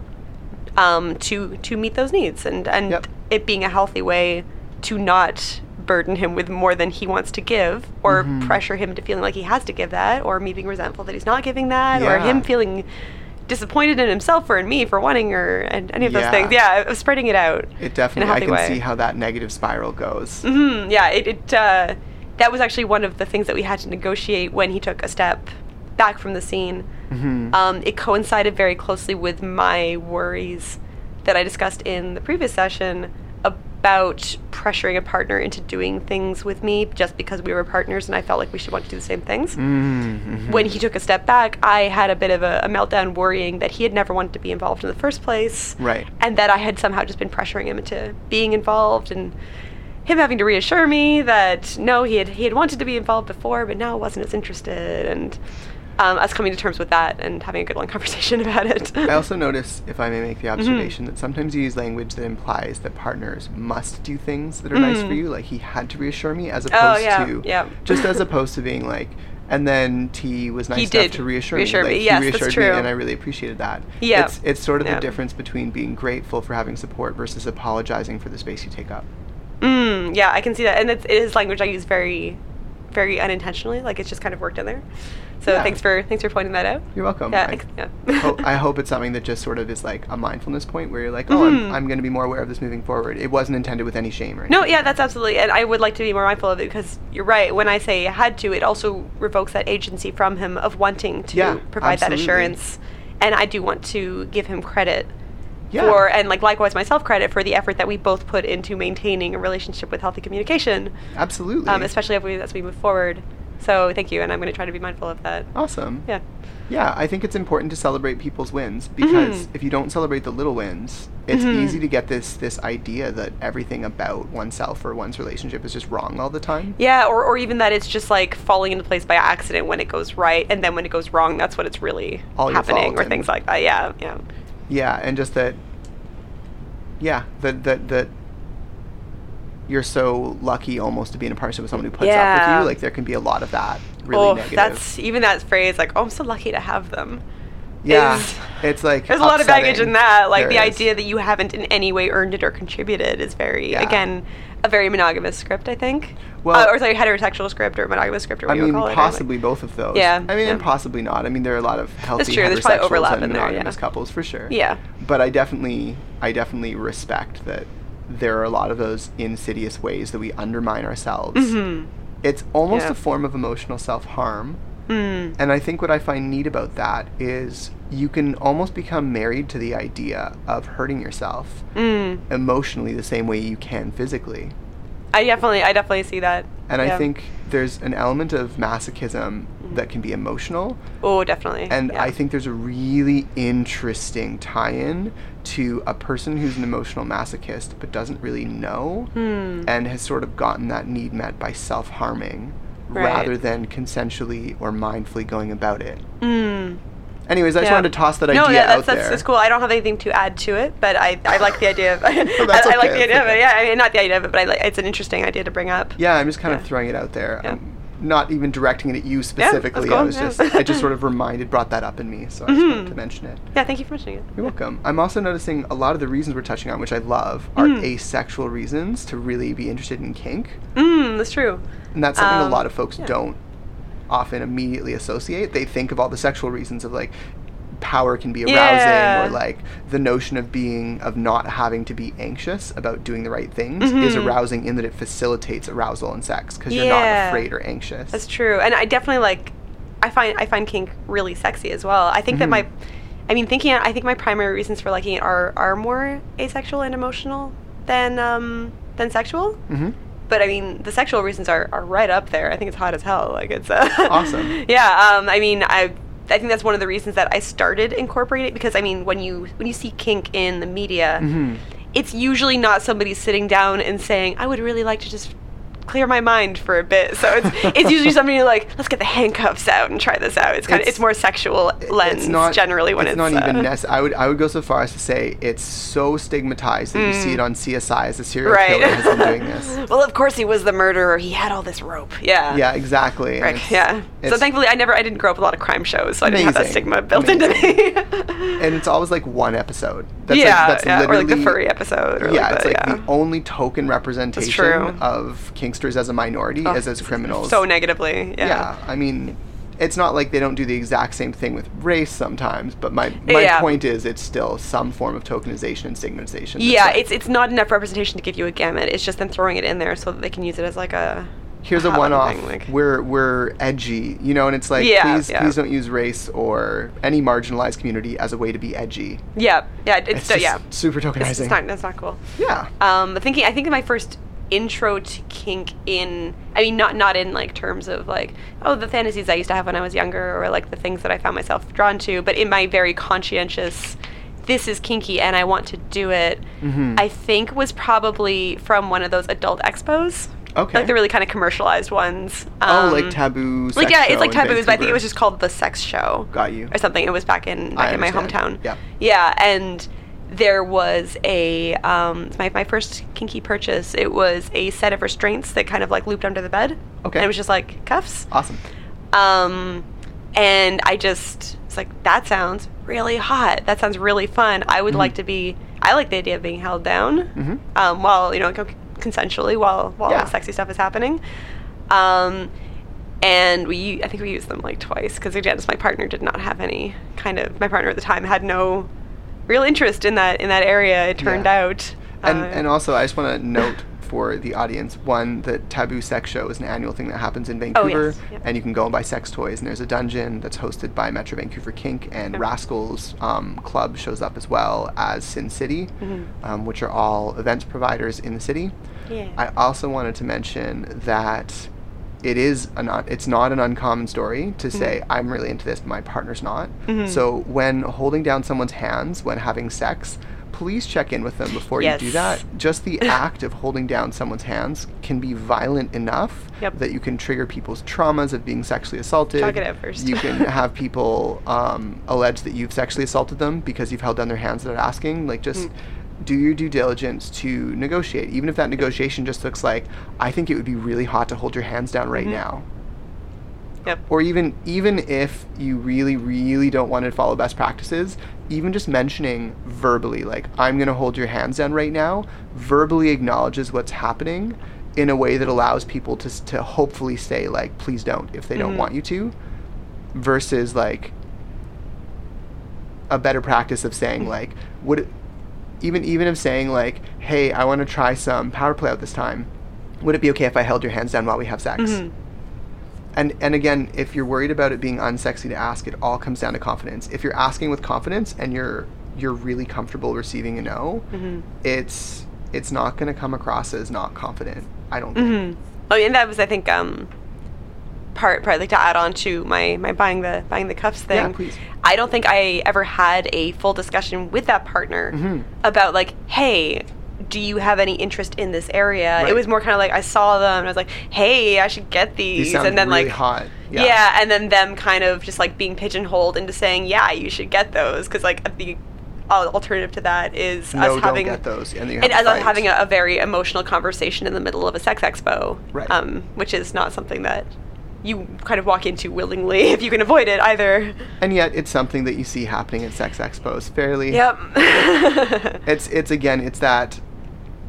um, to to meet those needs and and Yep. it being a healthy way to not burden him with more than he wants to give or Mhm. pressure him to feeling like he has to give that or me being resentful that he's not giving that or him feeling disappointed in himself or in me for wanting or and any of those things yeah of spreading it out It definitely. I can way. see how that negative spiral goes. hmm Yeah, it, it uh, that was actually one of the things that we had to negotiate when he took a step back from the scene. Mhm. Um, it coincided very closely with my worries that I discussed in the previous session about pressuring a partner into doing things with me just because we were partners and I felt like we should want to do the same things. Mhm. When he took a step back, I had a bit of a, a meltdown worrying that he had never wanted to be involved in the first place Right. and that I had somehow just been pressuring him into being involved and him having to reassure me that no, he had he had wanted to be involved before, but now wasn't as interested, and um, us coming to terms with that and having a good long conversation about it. I also notice, if I may make the Mm-hmm. observation, that sometimes you use language that implies that partners must do things that are nice for Mm. you. Like he had to reassure me, as Oh, opposed yeah, to yeah. just as opposed to being like, And then T was nice He enough to reassure, reassure me. me. Like, Yes, he that's reassured true. me, and I really appreciated that. Yeah. It's it's sort of Yeah. the difference between being grateful for having support versus apologizing for the space you take up. Mm, yeah, I can see that, and it's, it is language I use very, very unintentionally. Like it's just kind of worked in there. So Yeah. thanks for thanks for pointing that out. You're welcome. Yeah, I- ex- yeah. hope, I hope it's something that just sort of is like a mindfulness point where you're like, oh, Mhm. I'm, I'm going to be more aware of this moving forward. It wasn't intended with any shame or anything. No, yeah, that's absolutely, and I would like to be more mindful of it because you're right. When I say had to, it also revokes that agency from him of wanting to Yeah, provide that absolutely. assurance, and I do want to give him credit Yeah. for, and like likewise myself credit for the effort that we both put into maintaining a relationship with healthy communication, Absolutely. um, especially as we, as we move forward. So thank you, and I'm going to try to be mindful of that. awesome. Yeah. Yeah, I think it's important to celebrate people's wins because Mhm. if you don't celebrate the little wins, it's Mhm. easy to get this this idea that everything about oneself or one's relationship is just wrong all the time. Yeah, or, or even that it's just like falling into place by accident when it goes right, and then when it goes wrong, that's what it's really All happening, or things like that. Yeah, yeah. Yeah, and just that. Yeah, that that that. You're so lucky almost to be in a partnership with someone who puts up with you. Like there can be a lot of that really oh, negative. that's even that phrase, like, oh, I'm so lucky to have them. yeah, is- it's like There's a lot of baggage in that. Like There the is. idea that you haven't in any way earned it or contributed is very, Yeah. again, a very monogamous script, I think. Well- uh, or sorry, heterosexual script or monogamous script or what I you mean, call it. or, like- possibly both of those. Yeah, I mean, and possibly not. I mean, there are a lot of healthy That's true, there's probably overlap and in there, yeah. monogamous couples for sure. Yeah. But I definitely, I definitely respect that there are a lot of those insidious ways that we undermine ourselves. Mhm. It's almost Yeah. a form of emotional self harm. Mm. And I think what I find neat about that is you can almost become married to the idea of hurting yourself Mm. emotionally the same way you can physically. I definitely, I definitely see that. And I think there's an element of masochism that can be emotional. Oh, definitely. And yeah. I think there's a really interesting tie in to a person who's an emotional masochist but doesn't really know Hmm. and has sort of gotten that need met by self harming Right. rather than consensually or mindfully going about it. Mm. Anyways, I just wanted to toss that no, idea yeah, that's, out that's, there. that's cool. I don't have anything to add to it, but I, I like the idea of I, that's I like the idea that's of it. Yeah, I mean, not the idea of it, but I like it's an interesting idea to bring up. Yeah, I'm just kind of throwing it out there. Yeah. I'm not even directing it at you specifically. cool, I was yeah. just I just sort of reminded brought that up in me, so I just wanted to mention it. Yeah, thank you for mentioning it. You're welcome. I'm also noticing a lot of the reasons we're touching on, which I love, are Mm. asexual reasons to really be interested in kink. Mm, that's true. And that's something a Um, lot of folks yeah. don't often immediately associate. They think of all the sexual reasons of like power can be arousing Yeah. or like the notion of being of not having to be anxious about doing the right things is Mhm. arousing in that it facilitates arousal and sex because you're not afraid or anxious. That's true, and I definitely like. I find I find kink really sexy as well. I think that Mhm. my, I mean, thinking. I think my primary reasons for liking it are are more asexual and emotional than um than sexual. hmm But I mean, the sexual reasons are, are right up there. I think it's hot as hell. Like it's uh, Awesome. Yeah. Um. I mean, I I think that's one of the reasons that I started incorporating it because I mean, when you when you see kink in the media, hmm it's usually not somebody sitting down and saying, "I would really like to just clear my mind for a bit." So it's it's usually somebody like, "Let's get the handcuffs out and try this out." It's kind of It's- it's more sexual lens generally when it's, it's not even uh, necessary. I would I would go so far as to say it's so stigmatized that you see it on CSI as a serial Mm. right. killer has been doing this. well, of course he was the murderer. He had all this rope. Yeah. Yeah, exactly. Right. it's- Yeah. So it's- thankfully, I never, I didn't grow up with a lot of crime shows, so I didn't have that stigma built Amazing. into me. and it's always like one episode. That's yeah, like, that's yeah, or like the furry episode. Or yeah, like it's the, like yeah. the only token representation of As a minority Oh, as as criminals. So negatively. Yeah. yeah. I mean, it's not like they don't do the exact same thing with race sometimes, but my my Yeah. point is it's still some form of tokenization and stigmatization. Yeah, like- it's it's not enough representation to give you a gamut. It's just them throwing it in there so that they can use it as like a. here's a one-off. thing, like- we're we're edgy, you know, and it's like Yeah, please yeah. please don't use race or any marginalized community as a way to be edgy. Yeah, yeah, it's, It's, yeah. super tokenizing. It's, it's not that's not cool. yeah. Um, thinking, I think my first intro to kink in, I mean, not not in like terms of like, oh, the fantasies I used to have when I was younger, or like the things that I found myself drawn to, but in my very conscientious, this is kinky and I want to do it. Mhm. I think was probably from one of those adult expos. Okay. Like the really kind of commercialized ones. oh, Um, like taboo. Like yeah, it's like taboos, but I think it was just called the Sex Show Got you. or something. It was back in I back in my hometown. Yeah. Yeah, and there was a um, my my first kinky purchase. It was a set of restraints that kind of like looped under the bed. Okay. And it was just like cuffs. Awesome. Um, and I just it's like that sounds really hot. That sounds really fun. I would like to be. I like the idea of being held down Mhm. um, while you know consensually while while Yeah. the sexy stuff is happening. Um, and we I think we used them like twice because again, my partner did not have any kind of my partner at the time had no real interest in that in that area. It turned Yeah. out. And Uh, and also, I just want to note for the audience one that Taboo Sex Show is an annual thing that happens in Vancouver, Oh, yes. Yep. and you can go and buy sex toys. And there's a dungeon that's hosted by Metro Vancouver Kink, and. Rascals um, Club shows up as well as Sin City, Mhm. um, which are all events providers in the city. yeah. I also wanted to mention that it is a not it's not an uncommon story to say I'm really into this, but my partner's not. Mhm. So when holding down someone's hands when having sex, please check in with them before you do that. Just the act of holding down someone's hands can be violent enough Yep. that you can trigger people's traumas of being sexually assaulted. Talk it out first. You can have people um, allege that you've sexually assaulted them because you've held down their hands without asking. Like just Mm. Do your due diligence to negotiate, even if that negotiation just looks like, I think it would be really hot to hold your hands down right Mhm. now. Yep. Or even even if you really really don't want to follow best practices, even just mentioning verbally like I'm going to hold your hands down right now, verbally acknowledges what's happening in a way that allows people to to hopefully say like please don't if they don't Mhm. want you to versus like a better practice of saying like would it, even even of saying like hey I want to try some power play out this time would it be okay if I held your hands down while we have sex Mhm. and and again if you're worried about it being unsexy to ask it all comes down to confidence if you're asking with confidence and you're you're really comfortable receiving a no Mhm. it's it's not going to come across as not confident I don't think hmm Oh, and that was, I think, um, part part like to add on to my my buying the buying the cuffs thing. Yeah, please. I don't think I ever had a full discussion with that partner Mhm. about like, hey. Do you have any interest in this area? Right. It was more kind of like I saw them and I was like, "Hey, I should get these." these and then really like, hot yeah. yeah, and then them kind of just like being pigeonholed into saying, "Yeah, you should get those," because like the alternative to that is no us having get those and, and have as to us fight. having a, a very emotional conversation in the middle of a sex expo, Right. um, which is not something that you kind of walk into willingly if you can avoid it either. and yet it's something that you see happening at sex expos fairly Yep. it's it's again it's that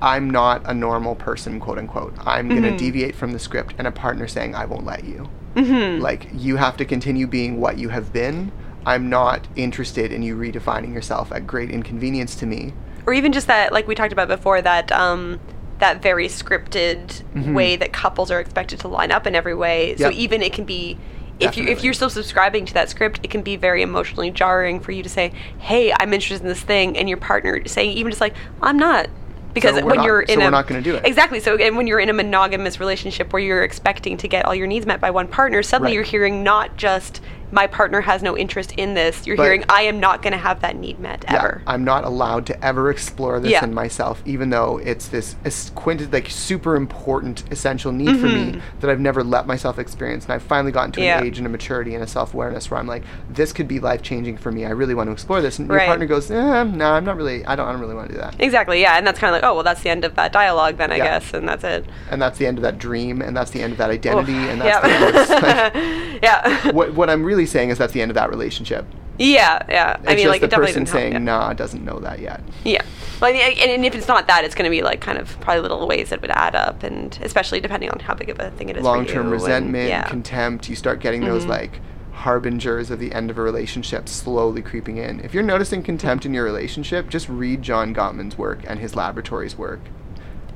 i'm not a normal person quote unquote i'm going to deviate from the script and a partner saying i won't let you Mhm. like you have to continue being what you have been i'm not interested in you redefining yourself at great inconvenience to me or even just that, like we talked about before, that um, that very scripted Mhm. way that couples are expected to line up in every way. So Yep. even it can be. If you if you're still subscribing to that script, it can be very emotionally jarring for you to say, "Hey, I'm interested in this thing," and your partner saying even just like, "I'm not," because we're when not- you're in so in we're a not gonna do it. exactly. So and when you're in a monogamous relationship where you're expecting to get all your needs met by one partner, suddenly Right. you're hearing not just my partner has no interest in this. You're But- hearing I am not going to have that need met Yeah, ever. i'm not allowed to ever explore this Yeah. in myself even though it's this quinted like super important essential need for me Mhm. that i've never let myself experience and i've finally gotten to Yeah. an age and a maturity and a self-awareness where i'm like this could be life changing for me i really want to explore this and your partner goes eh, no i'm not really i don't, I don't really want to do that Exactly, yeah, and that's kind of like, oh, well, that's the end of that dialogue, then I guess, and that's it. and that's the end of that dream and that's the end of that identity Oof, and that's yeah. the end of like, yeah, what, what i'm really saying is that's the end of that relationship yeah, yeah. it's I mean, like, the person didn't help, saying yeah. nah doesn't know that yet Yeah, well, I mean, and, and if it's not that, it's going to be like kind of probably little ways that would add up, and especially depending on how big of a thing it is. long-term you, and- resentment yeah. contempt you start getting those Mhm. like harbingers of the end of a relationship slowly creeping in if you're noticing contempt in your relationship just read john gottman's work and his laboratory's work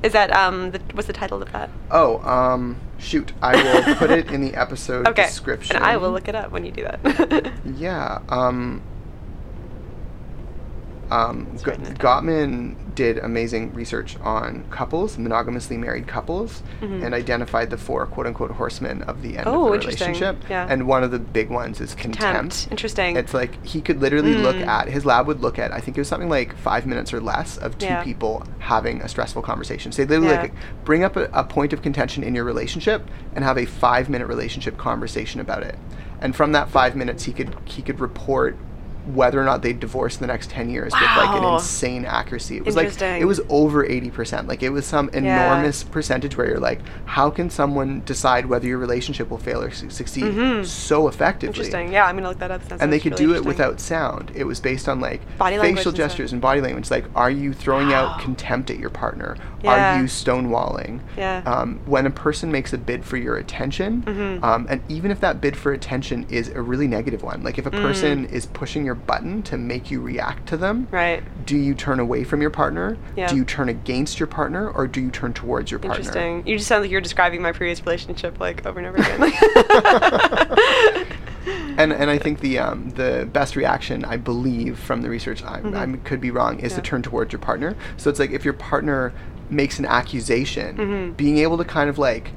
Is that um, the, what's the title of that? oh um shoot i will put it in the episode Okay, description and I will look it up when you do that. yeah um um, G- write that down. Gottman did amazing research on couples, monogamously married couples, Mhm. and identified the four quote unquote horsemen of the end Oh, of the relationship. Yeah. And one of the big ones is contempt. Contempt. Interesting. It's like he could literally look Mm. at his lab would look at I think it was something like five minutes or less of two Yeah. people having a stressful conversation. So they literally Yeah. like bring up a, a point of contention in your relationship and have a five minute relationship conversation about it. And from that five minutes he could he could report whether or not they'd divorce in the next 10 years with like an insane accuracy. It was like, it was over 80%. Like, it was some enormous percentage where you're like, how can someone decide whether your relationship will fail or su- succeed so effectively? Mm-hmm. Interesting. Yeah, I'm gonna look that up. That and they could really do it without sound. It was based on like Body facial and gestures and body language. Like, are you throwing Wow. out contempt at your partner? Yeah. Are you stonewalling? Yeah. Um, when a person makes a bid for your attention, Mm-hmm. um, and even if that bid for attention is a really negative one, like if a Mm. person is pushing your button to make you react to them, Right. do you turn away from your partner? Yeah. Do you turn against your partner, or do you turn towards your partner? Interesting. You just sound like you're describing my previous relationship like over and over again. and and I think the um, the best reaction I believe from the research I, I could be wrong is to Mm-hmm. Turn towards your partner. So it's like if your partner makes an accusation, Mm-hmm. being able to kind of like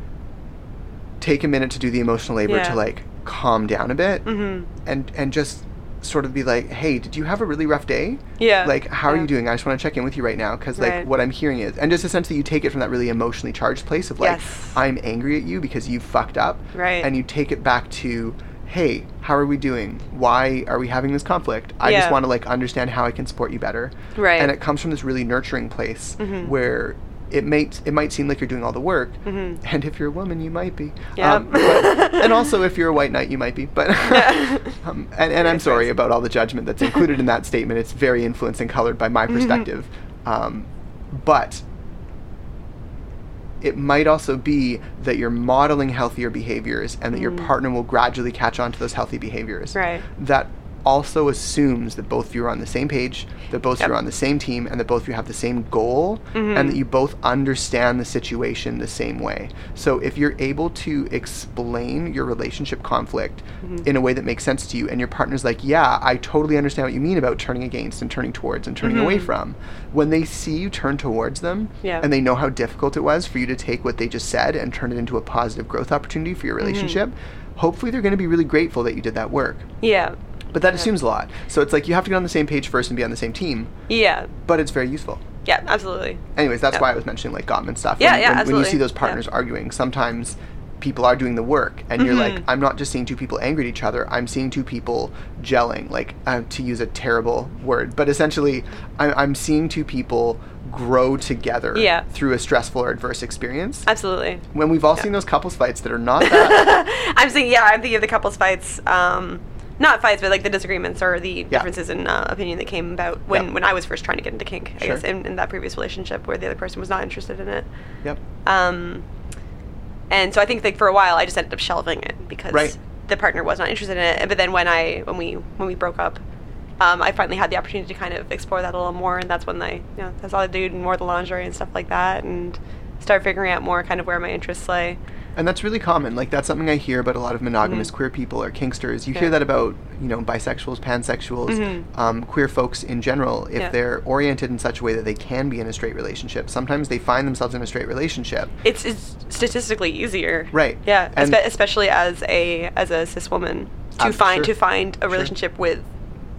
take a minute to do the emotional labor Yeah. to like calm down a bit Mhm. and and just sort of be like, hey, did you have a really rough day? Yeah. Like, how are you doing? I just want to check in with you right now because like Right. what I'm hearing is, and just essentially you take it from that really emotionally charged place of like, Yes. I'm angry at you because you fucked up, Right. And you take it back to, hey, how are we doing? Why are we having this conflict? I just want to like understand how I can support you better, Right. And it comes from this really nurturing place Mhm. where. It might it might seem like you're doing all the work, Mhm. and if you're a woman, you might be. Yeah. Um, but- and also, if you're a white knight, you might be. But Yeah. um, and, and I'm sorry about all the judgment that's included in that statement. It's very influenced and colored by my Mm-hmm. perspective. Um, but it might also be that you're modeling healthier behaviors and that your partner will gradually catch on to those healthy behaviors. Mm. Right. That also assumes that both of you are on the same page, that both of Yep. you are on the same team, and that both of you have the same goal, Mhm. and that you both understand the situation the same way. So if you're able to explain your relationship conflict Mm-hmm. in a way that makes sense to you, and your partner's like, yeah, I totally understand what you mean about turning against and turning towards and turning away Mhm. from, when they see you turn towards them, Yeah. and they know how difficult it was for you to take what they just said and turn it into a positive growth opportunity for your Mm-hmm. relationship, hopefully they're going to be really grateful that you did that work. yeah. But that assumes a lot. So it's like you have to get on the same page first and be on the same team, Yeah. but it's very useful. Yeah. Absolutely. Anyways, that's Yeah. why I was mentioning like Gottman stuff. Yeah, when, yeah, when, when you see those Yeah. partners arguing, sometimes people are doing the work, and you're like, Mhm. I'm not just seeing two people angry at each other. I'm seeing two people gelling. Like uh, to use a terrible word, but essentially, I'm, I'm seeing two people grow together Yeah. through a stressful or adverse experience. Absolutely. when we've all seen those couples fights that are not that I'm thinking, yeah, I'm thinking of the couples fights, um, not fights, but like the disagreements or the differences in uh, opinion that came about when, Yep. when I was first trying to get into kink, I Sure. guess, in, in that previous relationship where the other person was not interested in it. yep Um, and so I think like for a while I just ended up shelving it because Right. the partner was not interested in it. But then when I when we when we broke up, um, I finally had the opportunity to kind of explore that a little more, and that's when I you know that's all I did and more the lingerie and stuff like that, and start figuring out more kind of where my interests lay. And that's really common like that's something i hear about a lot of monogamous Mhm. queer people or kinksters you Yeah. hear that about you know bisexuals pansexuals Mhm. um, queer folks in general if Yeah. they're oriented in such a way that they can be in a straight relationship sometimes they find themselves in a straight relationship It's, it's statistically easier, Right. Yeah, espe- especially as a as a cis woman to Um, find sure. to find a Sure. relationship with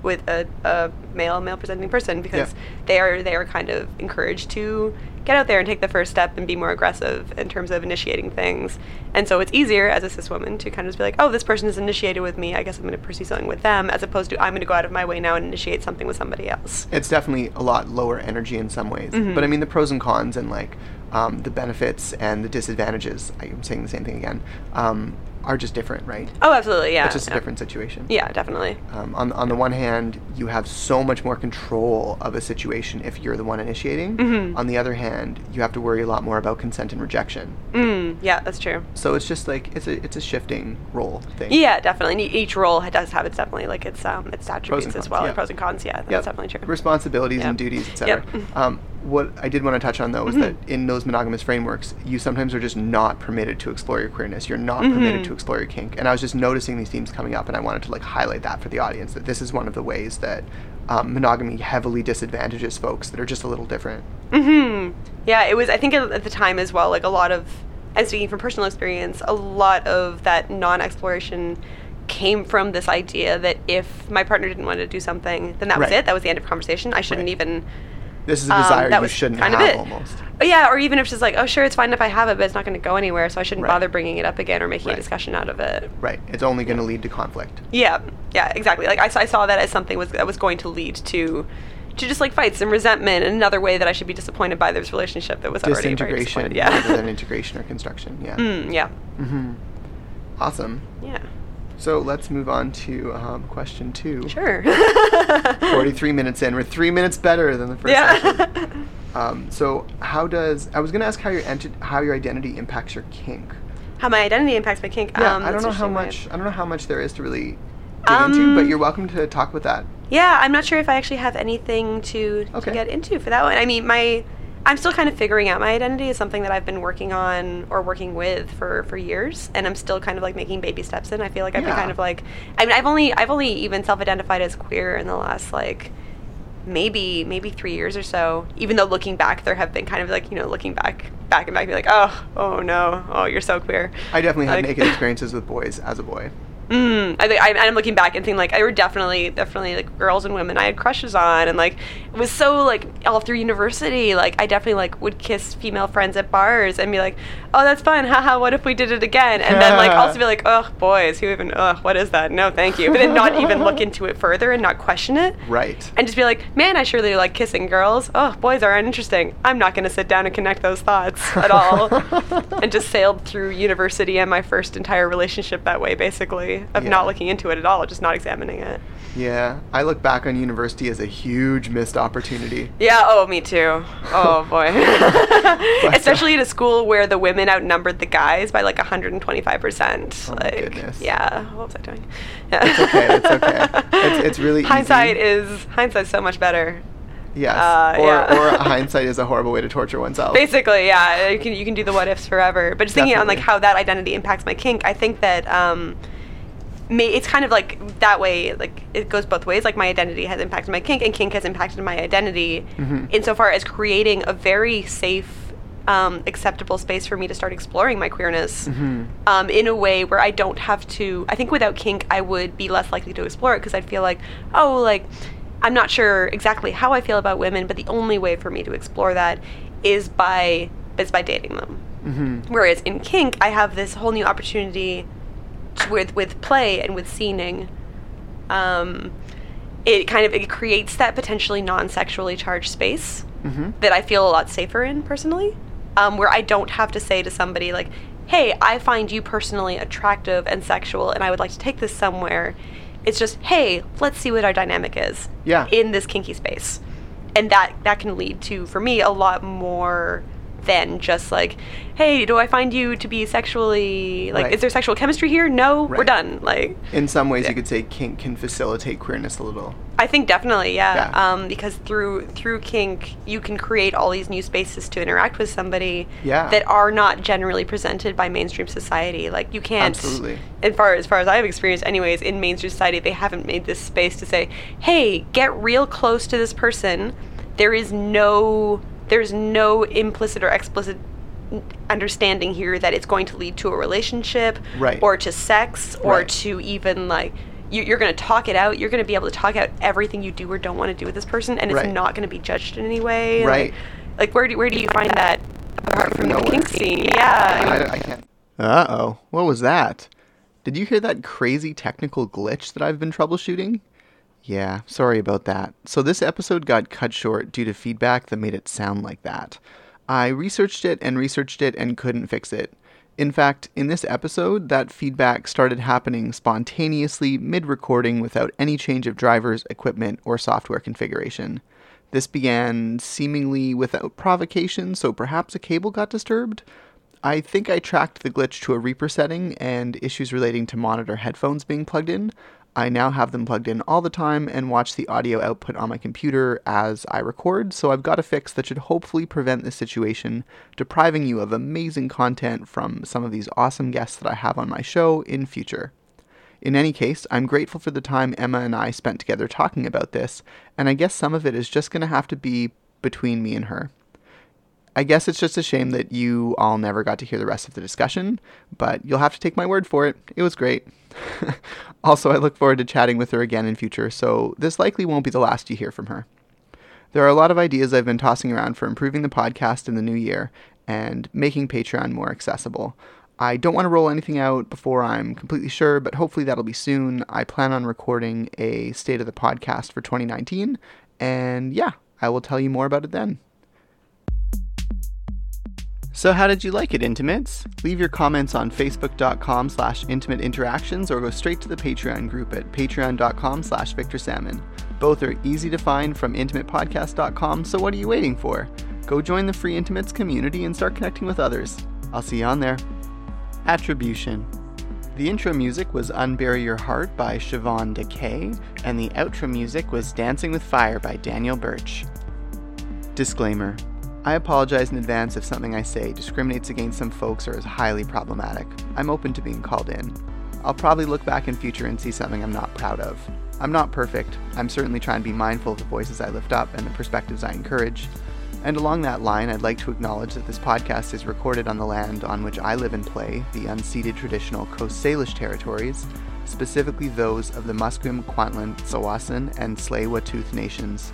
with a, a male male presenting person because Yeah. they are they are kind of encouraged to get out there and take the first step and be more aggressive in terms of initiating things. And so it's easier as a cis woman to kind of just be like, oh, this person is initiated with me. I guess I'm going to pursue something with them, as opposed to I'm going to go out of my way now and initiate something with somebody else. it's definitely a lot lower energy in some ways Mhm. but i mean the pros and cons and like um, the benefits and the disadvantages i'm saying the same thing again um, are just different right Oh, absolutely, yeah. it's just yeah. a different situation Yeah, definitely. Um, on, on the one hand, you have so much more control of a situation if you're the one initiating. Mhm. On the other hand, you have to worry a lot more about consent and rejection. Mm, yeah, that's true. So it's just like it's a it's a shifting role thing. Yeah, definitely. And each role does have its definitely like its um its attributes and as well, yeah. and pros and cons. Yeah, that's Yep. definitely true. Responsibilities and duties, etc. Yep. Um, what I did want to touch on though is Mhm. that in those monogamous frameworks, you sometimes are just not permitted to explore your queerness. You're not permitted Mhm. to explore your kink. And I was just noticing these themes coming up, and I wanted to like highlight that for the audience that this is one of the ways that um, monogamy heavily disadvantages folks that are just a little different. hmm Yeah, it was. I think at the time as well, like a lot of, and speaking from personal experience, a lot of that non-exploration came from this idea that if my partner didn't want to do something, then that was it. That was the end of conversation. I shouldn't Right. even This is a Um, desire that you shouldn't kind of have it. almost. Yeah, or even if she's like, oh, sure, it's fine if I have it, but it's not going to go anywhere, so I shouldn't Right. bother bringing it up again or making Right. a discussion out of it. Right. It's only going to lead to conflict. Yeah, yeah, exactly. Like I, saw- I saw that as something was that was going to lead to, to just like fights and resentment, and another way that I should be disappointed by this relationship that was already very Disintegration disappointed. Yeah. rather than integration or construction. Yeah. mm, yeah. hmm Awesome. Yeah. So let's move on to um, question two. Sure. 43 minutes in. We're three minutes better than the first session. yeah. Um, so how does I was going to ask how your enti- how your identity impacts your kink. how my identity impacts my kink. Yeah, um, I don't know how much I don't know how much there is to really dig into, but Um, you're welcome to talk with that. Yeah, I'm not sure if I actually have anything to, Okay. to get into for that one. I mean, my I'm still kind of figuring out my identity is something that I've been working on or working with for for years, and I'm still kind of like making baby steps in. I feel like I've Yeah. been kind of like I mean, I've only I've only even self-identified as queer in the last like maybe maybe three years or so. Even though looking back, there have been kind of like you know looking back back and back, be like, oh oh no, oh you're so queer. I definitely had Like- naked experiences with boys as a boy. Mm, I, I, I'm looking back and thinking like I were definitely definitely like girls and women I had crushes on and like it was so like all through university like I definitely like would kiss female friends at bars and be like oh that's fun haha what if we did it again? And then like also be like oh boys who even oh what is that? No thank you. But then not even look into it further and not question it. Right. and just be like man I surely like kissing girls. Oh boys are uninteresting I'm not gonna sit down and connect those thoughts at all. And just sailed through university and my first entire relationship that way basically of Yeah. not looking into it at all just not examining it Yeah, I look back on university as a huge missed opportunity. yeah oh me too oh boy especially at a school where the women outnumbered the guys by like 125% Oh my like goodness. yeah what was i doing yeah. It's okay, it's okay. It's- it's really hindsight easy. is hindsight's so much better Yes. Uh, or, yeah. or hindsight is a horrible way to torture oneself. Basically, yeah, you can you can do the what ifs forever. But just thinking on like how that identity impacts my kink, I think that um, may, it's kind of like that way. Like it goes both ways. Like my identity has impacted my kink, and kink has impacted my identity Mhm. insofar as creating a very safe, um, acceptable space for me to start exploring my queerness Mhm. um, in a way where I don't have to. I think without kink, I would be less likely to explore it because I'd feel like, oh, like I'm not sure exactly how I feel about women, but the only way for me to explore that is by is by dating them. Mm-hmm. Whereas in kink, I have this whole new opportunity with with play and with scening. Um, it kind of it creates that potentially non-sexually charged space Mhm. that I feel a lot safer in personally, um, where I don't have to say to somebody like, "Hey, I find you personally attractive and sexual, and I would like to take this somewhere." It's just, "Hey, let's see what our dynamic is Yeah. in this kinky space," and that that can lead to, for me, a lot more than just like, "Hey, do I find you to be sexually like? Right. Is there sexual chemistry here? No, we're done." Like, In some ways, Yeah. you could say kink can facilitate queerness a little. I think definitely, yeah. Yeah. Um, because through through kink, you can create all these new spaces to interact with somebody Yeah. that are not generally presented by mainstream society. Like you can't. Absolutely. As far as far as I've experienced, anyways, in mainstream society, they haven't made this space to say, "Hey, get real close to this person." There is no there's no implicit or explicit understanding here that it's going to lead to a relationship Right. or to sex or Right. to even like you, you're going to talk it out you're going to be able to talk out everything you do or don't want to do with this person and it's Right. not going to be judged in any way Right. like, like where do, where do you find that apart from the Nowhere. kink scene yeah I, I can't. Uh oh. What was that? Did you hear that crazy technical glitch that I've been troubleshooting? Yeah, sorry about that. So, this episode got cut short due to feedback that made it sound like that. I researched it and researched it and couldn't fix it. In fact, in this episode, that feedback started happening spontaneously mid recording without any change of drivers, equipment, or software configuration. This began seemingly without provocation, so perhaps a cable got disturbed? I think I tracked the glitch to a Reaper setting and issues relating to monitor headphones being plugged in. I now have them plugged in all the time and watch the audio output on my computer as I record, so I've got a fix that should hopefully prevent this situation, depriving you of amazing content from some of these awesome guests that I have on my show in future. In any case, I'm grateful for the time Emma and I spent together talking about this, and I guess some of it is just going to have to be between me and her. I guess it's just a shame that you all never got to hear the rest of the discussion, but you'll have to take my word for it. It was great. also, I look forward to chatting with her again in future, so this likely won't be the last you hear from her. There are a lot of ideas I've been tossing around for improving the podcast in the new year and making Patreon more accessible. I don't want to roll anything out before I'm completely sure, but hopefully that'll be soon. I plan on recording a state of the podcast for 2019, and yeah, I will tell you more about it then. So how did you like it, Intimates? Leave your comments on facebook.com slash intimate interactions or go straight to the Patreon group at patreon.com slash Victor Salmon. Both are easy to find from intimatepodcast.com, so what are you waiting for? Go join the Free Intimates community and start connecting with others. I'll see you on there. Attribution. The intro music was Unbury Your Heart by Siobhan Decay, and the outro music was Dancing with Fire by Daniel Birch. Disclaimer I apologize in advance if something I say discriminates against some folks or is highly problematic. I'm open to being called in. I'll probably look back in future and see something I'm not proud of. I'm not perfect. I'm certainly trying to be mindful of the voices I lift up and the perspectives I encourage. And along that line, I'd like to acknowledge that this podcast is recorded on the land on which I live and play, the unceded traditional Coast Salish territories, specifically those of the Musqueam, Kwantlen, Tsawwassen, and Tsleil-Waututh nations.